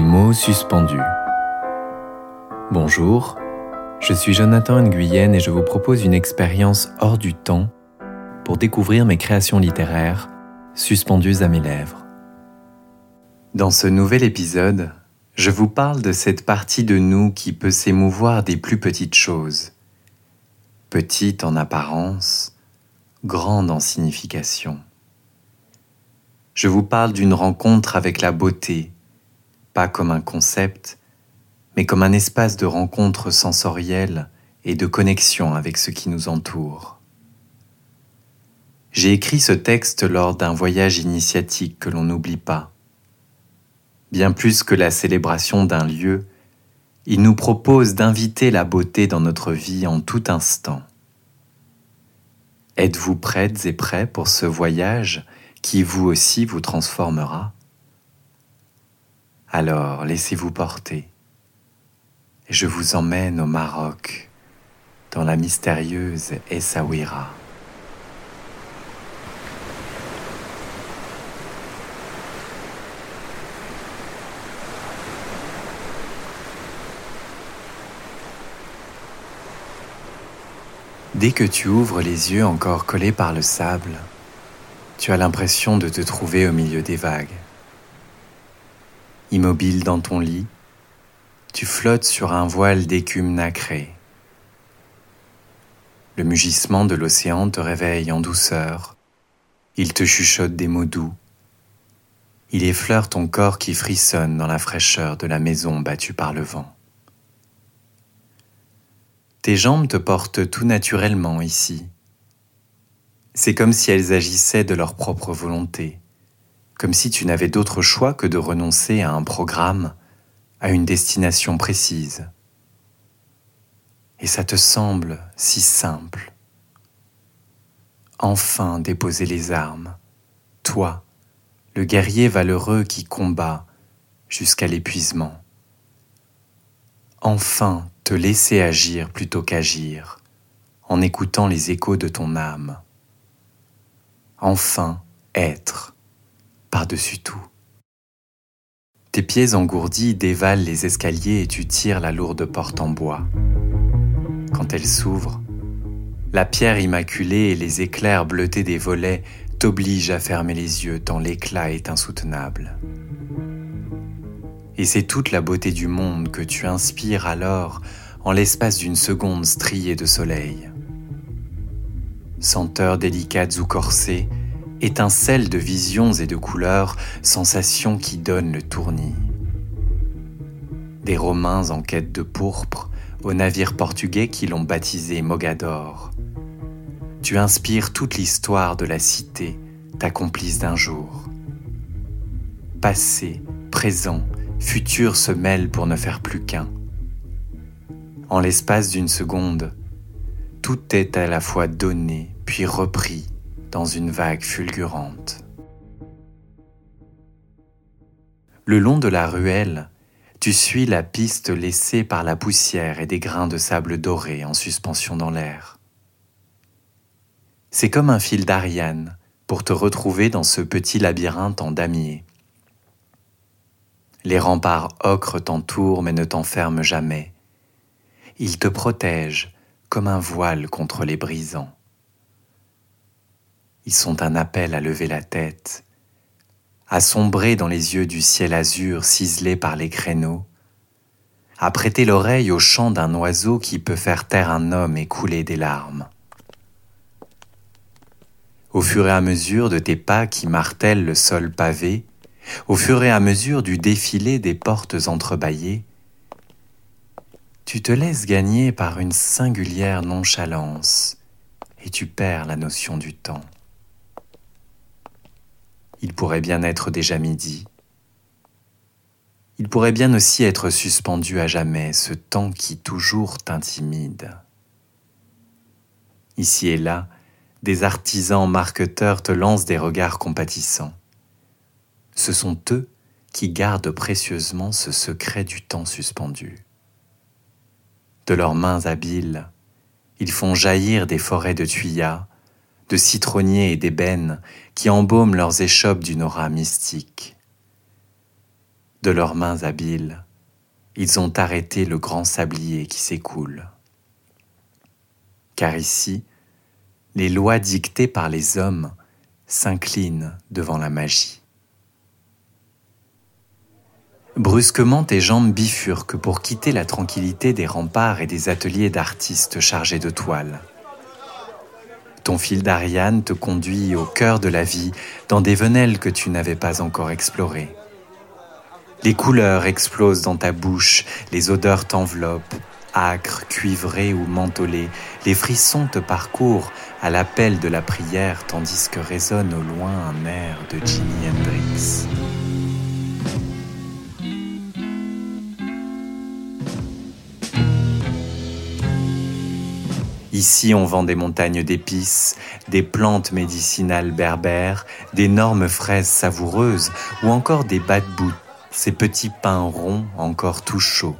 Mots suspendus. Bonjour, je suis Jonathan Nguyen et je vous propose une expérience hors du temps pour découvrir mes créations littéraires suspendues à mes lèvres. Dans ce nouvel épisode, je vous parle de cette partie de nous qui peut s'émouvoir des plus petites choses, petite en apparence, grande en signification. Je vous parle d'une rencontre avec la beauté, pas comme un concept, mais comme un espace de rencontre sensorielle et de connexion avec ce qui nous entoure. J'ai écrit ce texte lors d'un voyage initiatique que l'on n'oublie pas. Bien plus que la célébration d'un lieu, il nous propose d'inviter la beauté dans notre vie en tout instant. Êtes-vous prêtes et prêts pour ce voyage qui vous aussi vous transformera? Alors laissez-vous porter. Je vous emmène au Maroc, dans la mystérieuse Essaouira. Dès que tu ouvres les yeux encore collés par le sable, tu as l'impression de te trouver au milieu des vagues. Immobile dans ton lit, tu flottes sur un voile d'écume nacrée. Le mugissement de l'océan te réveille en douceur. Il te chuchote des mots doux. Il effleure ton corps qui frissonne dans la fraîcheur de la maison battue par le vent. Tes jambes te portent tout naturellement ici. C'est comme si elles agissaient de leur propre volonté comme si tu n'avais d'autre choix que de renoncer à un programme, à une destination précise. Et ça te semble si simple. Enfin déposer les armes, toi, le guerrier valeureux qui combat jusqu'à l'épuisement. Enfin te laisser agir plutôt qu'agir, en écoutant les échos de ton âme. Enfin être par-dessus tout. Tes pieds engourdis dévalent les escaliers et tu tires la lourde porte en bois. Quand elle s'ouvre, la pierre immaculée et les éclairs bleutés des volets t'obligent à fermer les yeux tant l'éclat est insoutenable. Et c'est toute la beauté du monde que tu inspires alors en l'espace d'une seconde striée de soleil. Senteurs délicates ou corsées, étincelles de visions et de couleurs, sensations qui donnent le tournis. Des Romains en quête de pourpre aux navires portugais qui l'ont baptisé Mogador. Tu inspires toute l'histoire de la cité, ta d'un jour. Passé, présent, futur se mêlent pour ne faire plus qu'un. En l'espace d'une seconde, tout est à la fois donné puis repris dans une vague fulgurante. Le long de la ruelle, tu suis la piste laissée par la poussière et des grains de sable doré en suspension dans l'air. C'est comme un fil d'Ariane pour te retrouver dans ce petit labyrinthe en damier. Les remparts ocre t'entourent mais ne t'enferment jamais. Ils te protègent comme un voile contre les brisants. Ils sont un appel à lever la tête, à sombrer dans les yeux du ciel azur ciselé par les créneaux, à prêter l'oreille au chant d'un oiseau qui peut faire taire un homme et couler des larmes. Au fur et à mesure de tes pas qui martèlent le sol pavé, au fur et à mesure du défilé des portes entrebâillées, tu te laisses gagner par une singulière nonchalance et tu perds la notion du temps. Il pourrait bien être déjà midi. Il pourrait bien aussi être suspendu à jamais, ce temps qui toujours t'intimide. Ici et là, des artisans marqueteurs te lancent des regards compatissants. Ce sont eux qui gardent précieusement ce secret du temps suspendu. De leurs mains habiles, ils font jaillir des forêts de tuyas, de citronniers et d'ébènes qui embaument leurs échoppes d'une aura mystique. de leurs mains habiles, ils ont arrêté le grand sablier qui s'écoule. Car ici, les lois dictées par les hommes s'inclinent devant la magie. Brusquement, tes jambes bifurquent pour quitter la tranquillité des remparts et des ateliers d'artistes chargés de toiles. Ton fil d'Ariane te conduit au cœur de la vie, dans des venelles que tu n'avais pas encore explorées. Les couleurs explosent dans ta bouche, les odeurs t'enveloppent, âcres, cuivrées ou mentholées, les frissons te parcourent à l'appel de la prière tandis que résonne au loin un air de Jimi Hendrix. Ici, on vend des montagnes d'épices, des plantes médicinales berbères, d'énormes fraises savoureuses ou encore des bas-de-bout, ces petits pains ronds encore tout chauds.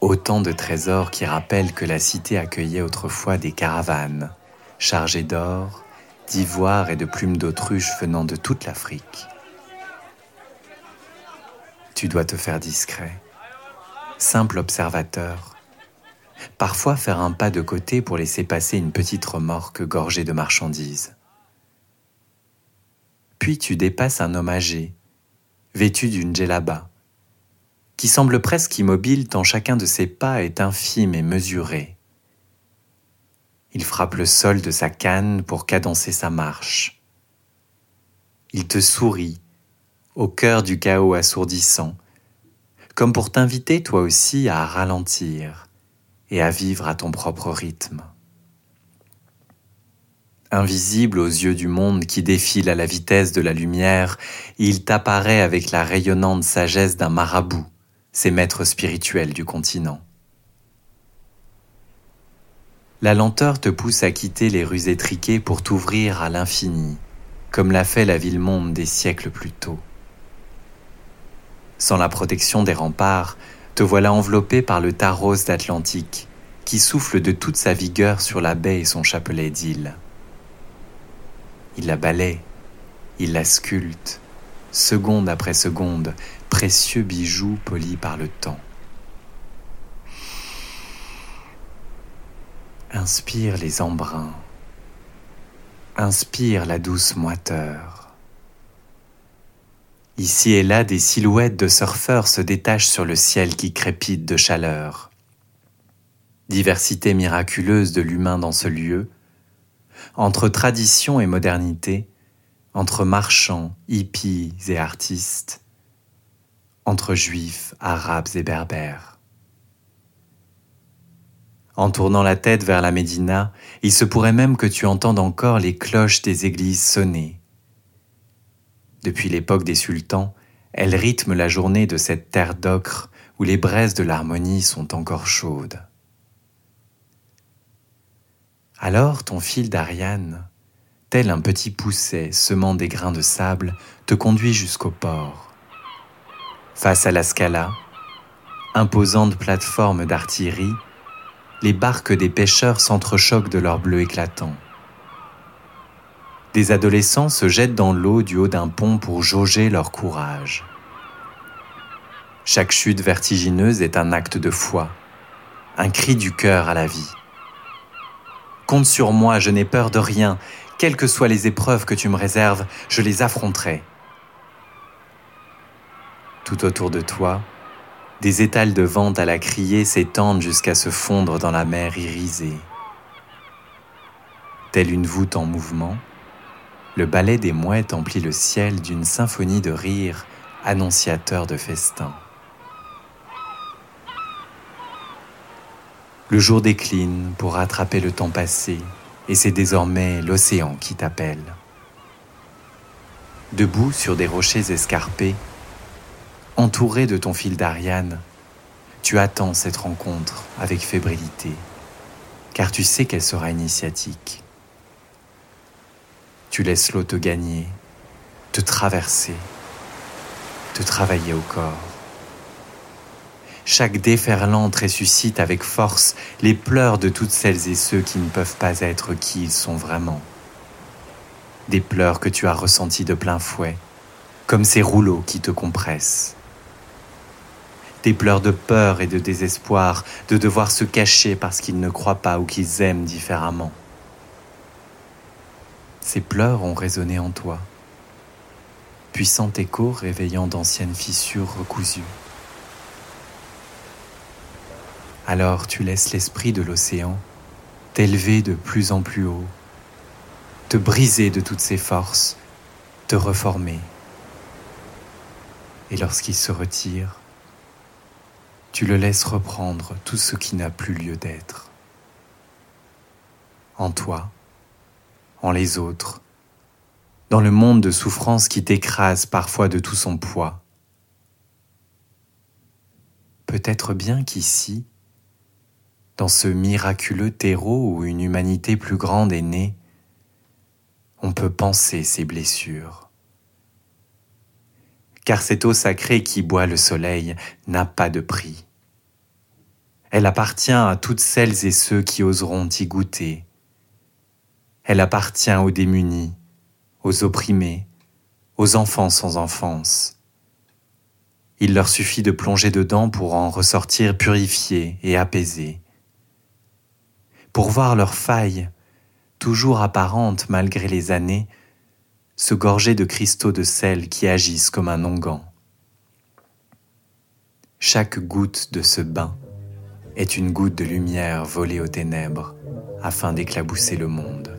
Autant de trésors qui rappellent que la cité accueillait autrefois des caravanes, chargées d'or, d'ivoire et de plumes d'autruche venant de toute l'Afrique. Tu dois te faire discret, simple observateur, parfois faire un pas de côté pour laisser passer une petite remorque gorgée de marchandises. Puis tu dépasses un homme âgé, vêtu d'une djellaba, qui semble presque immobile tant chacun de ses pas est infime et mesuré. Il frappe le sol de sa canne pour cadencer sa marche. Il te sourit, au cœur du chaos assourdissant, comme pour t'inviter toi aussi à ralentir et à vivre à ton propre rythme. Invisible aux yeux du monde qui défile à la vitesse de la lumière, il t'apparaît avec la rayonnante sagesse d'un marabout, ses maîtres spirituels du continent. La lenteur te pousse à quitter les rues étriquées pour t'ouvrir à l'infini, comme l'a fait la ville-monde des siècles plus tôt. Sans la protection des remparts, te voilà enveloppé par le Taros d'Atlantique, qui souffle de toute sa vigueur sur la baie et son chapelet d'îles. Il la balaie, il la sculpte, seconde après seconde, précieux bijou poli par le temps. Inspire les embruns, inspire la douce moiteur. Ici et là, des silhouettes de surfeurs se détachent sur le ciel qui crépite de chaleur. Diversité miraculeuse de l'humain dans ce lieu, entre tradition et modernité, entre marchands, hippies et artistes, entre juifs, arabes et berbères. En tournant la tête vers la Médina, il se pourrait même que tu entendes encore les cloches des églises sonner, depuis l'époque des sultans, elle rythme la journée de cette terre d'ocre où les braises de l'harmonie sont encore chaudes. Alors ton fil d'Ariane, tel un petit pousset semant des grains de sable, te conduit jusqu'au port. Face à la scala, imposante plateforme d'artillerie, les barques des pêcheurs s'entrechoquent de leur bleu éclatant des adolescents se jettent dans l'eau du haut d'un pont pour jauger leur courage. Chaque chute vertigineuse est un acte de foi, un cri du cœur à la vie. Compte sur moi, je n'ai peur de rien, quelles que soient les épreuves que tu me réserves, je les affronterai. Tout autour de toi, des étals de vente à la criée s'étendent jusqu'à se fondre dans la mer irisée. Telle une voûte en mouvement, le ballet des mouettes emplit le ciel d'une symphonie de rires annonciateur de festin. Le jour décline pour rattraper le temps passé et c'est désormais l'océan qui t'appelle. Debout sur des rochers escarpés, entouré de ton fil d'Ariane, tu attends cette rencontre avec fébrilité, car tu sais qu'elle sera initiatique. Tu laisses l'eau te gagner, te traverser, te travailler au corps. Chaque déferlante ressuscite avec force les pleurs de toutes celles et ceux qui ne peuvent pas être qui ils sont vraiment. Des pleurs que tu as ressentis de plein fouet, comme ces rouleaux qui te compressent, des pleurs de peur et de désespoir, de devoir se cacher parce qu'ils ne croient pas ou qu'ils aiment différemment. Ces pleurs ont résonné en toi, puissant écho réveillant d'anciennes fissures recousues. Alors tu laisses l'esprit de l'océan t'élever de plus en plus haut, te briser de toutes ses forces, te reformer. Et lorsqu'il se retire, tu le laisses reprendre tout ce qui n'a plus lieu d'être. En toi, les autres, dans le monde de souffrance qui t'écrase parfois de tout son poids. Peut-être bien qu'ici, dans ce miraculeux terreau où une humanité plus grande est née, on peut penser ces blessures. Car cette eau sacrée qui boit le soleil n'a pas de prix. Elle appartient à toutes celles et ceux qui oseront y goûter. Elle appartient aux démunis, aux opprimés, aux enfants sans enfance. Il leur suffit de plonger dedans pour en ressortir purifiés et apaisés. Pour voir leurs failles, toujours apparentes malgré les années, se gorger de cristaux de sel qui agissent comme un onguent. Chaque goutte de ce bain est une goutte de lumière volée aux ténèbres afin d'éclabousser le monde.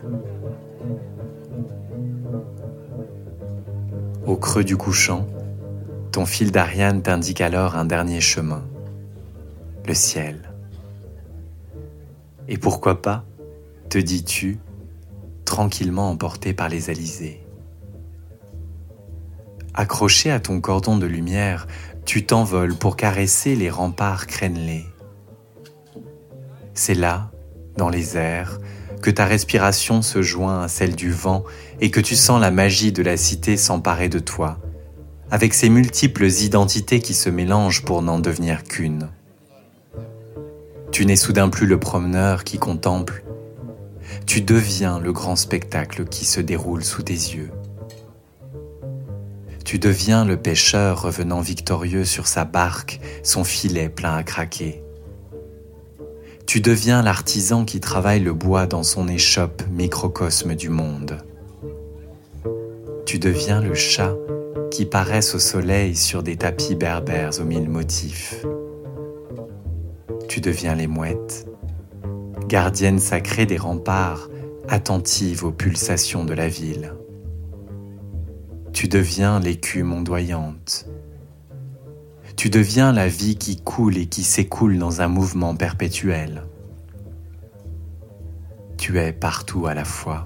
Au creux du couchant, ton fil d'Ariane t'indique alors un dernier chemin, le ciel. Et pourquoi pas, te dis-tu, tranquillement emporté par les alizés. Accroché à ton cordon de lumière, tu t'envoles pour caresser les remparts crénelés c'est là, dans les airs, que ta respiration se joint à celle du vent et que tu sens la magie de la cité s'emparer de toi, avec ses multiples identités qui se mélangent pour n'en devenir qu'une. Tu n'es soudain plus le promeneur qui contemple, tu deviens le grand spectacle qui se déroule sous tes yeux. Tu deviens le pêcheur revenant victorieux sur sa barque, son filet plein à craquer. Tu deviens l'artisan qui travaille le bois dans son échoppe microcosme du monde. Tu deviens le chat qui paraisse au soleil sur des tapis berbères aux mille motifs. Tu deviens les mouettes, gardiennes sacrées des remparts, attentives aux pulsations de la ville. Tu deviens l'écume ondoyante, tu deviens la vie qui coule et qui s'écoule dans un mouvement perpétuel. Tu es partout à la fois,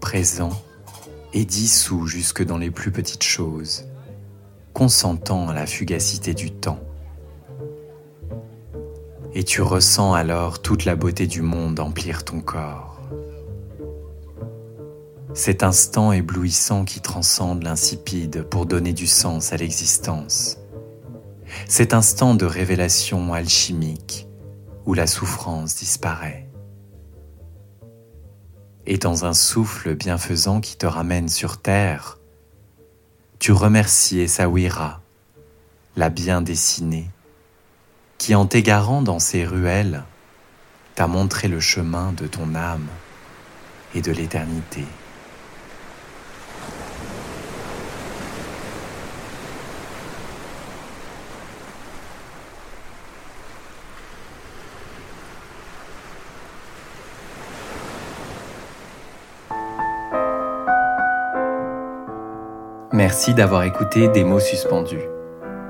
présent et dissous jusque dans les plus petites choses, consentant à la fugacité du temps. Et tu ressens alors toute la beauté du monde emplir ton corps. Cet instant éblouissant qui transcende l'insipide pour donner du sens à l'existence cet instant de révélation alchimique où la souffrance disparaît. Et dans un souffle bienfaisant qui te ramène sur terre, tu remercies Essaouira, la bien dessinée, qui en t'égarant dans ses ruelles t'a montré le chemin de ton âme et de l'éternité. Merci d'avoir écouté Des mots suspendus.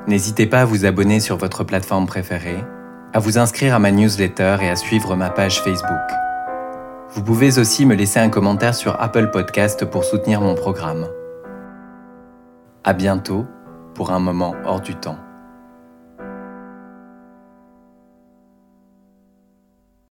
N'hésitez pas à vous abonner sur votre plateforme préférée, à vous inscrire à ma newsletter et à suivre ma page Facebook. Vous pouvez aussi me laisser un commentaire sur Apple Podcast pour soutenir mon programme. À bientôt pour un moment hors du temps.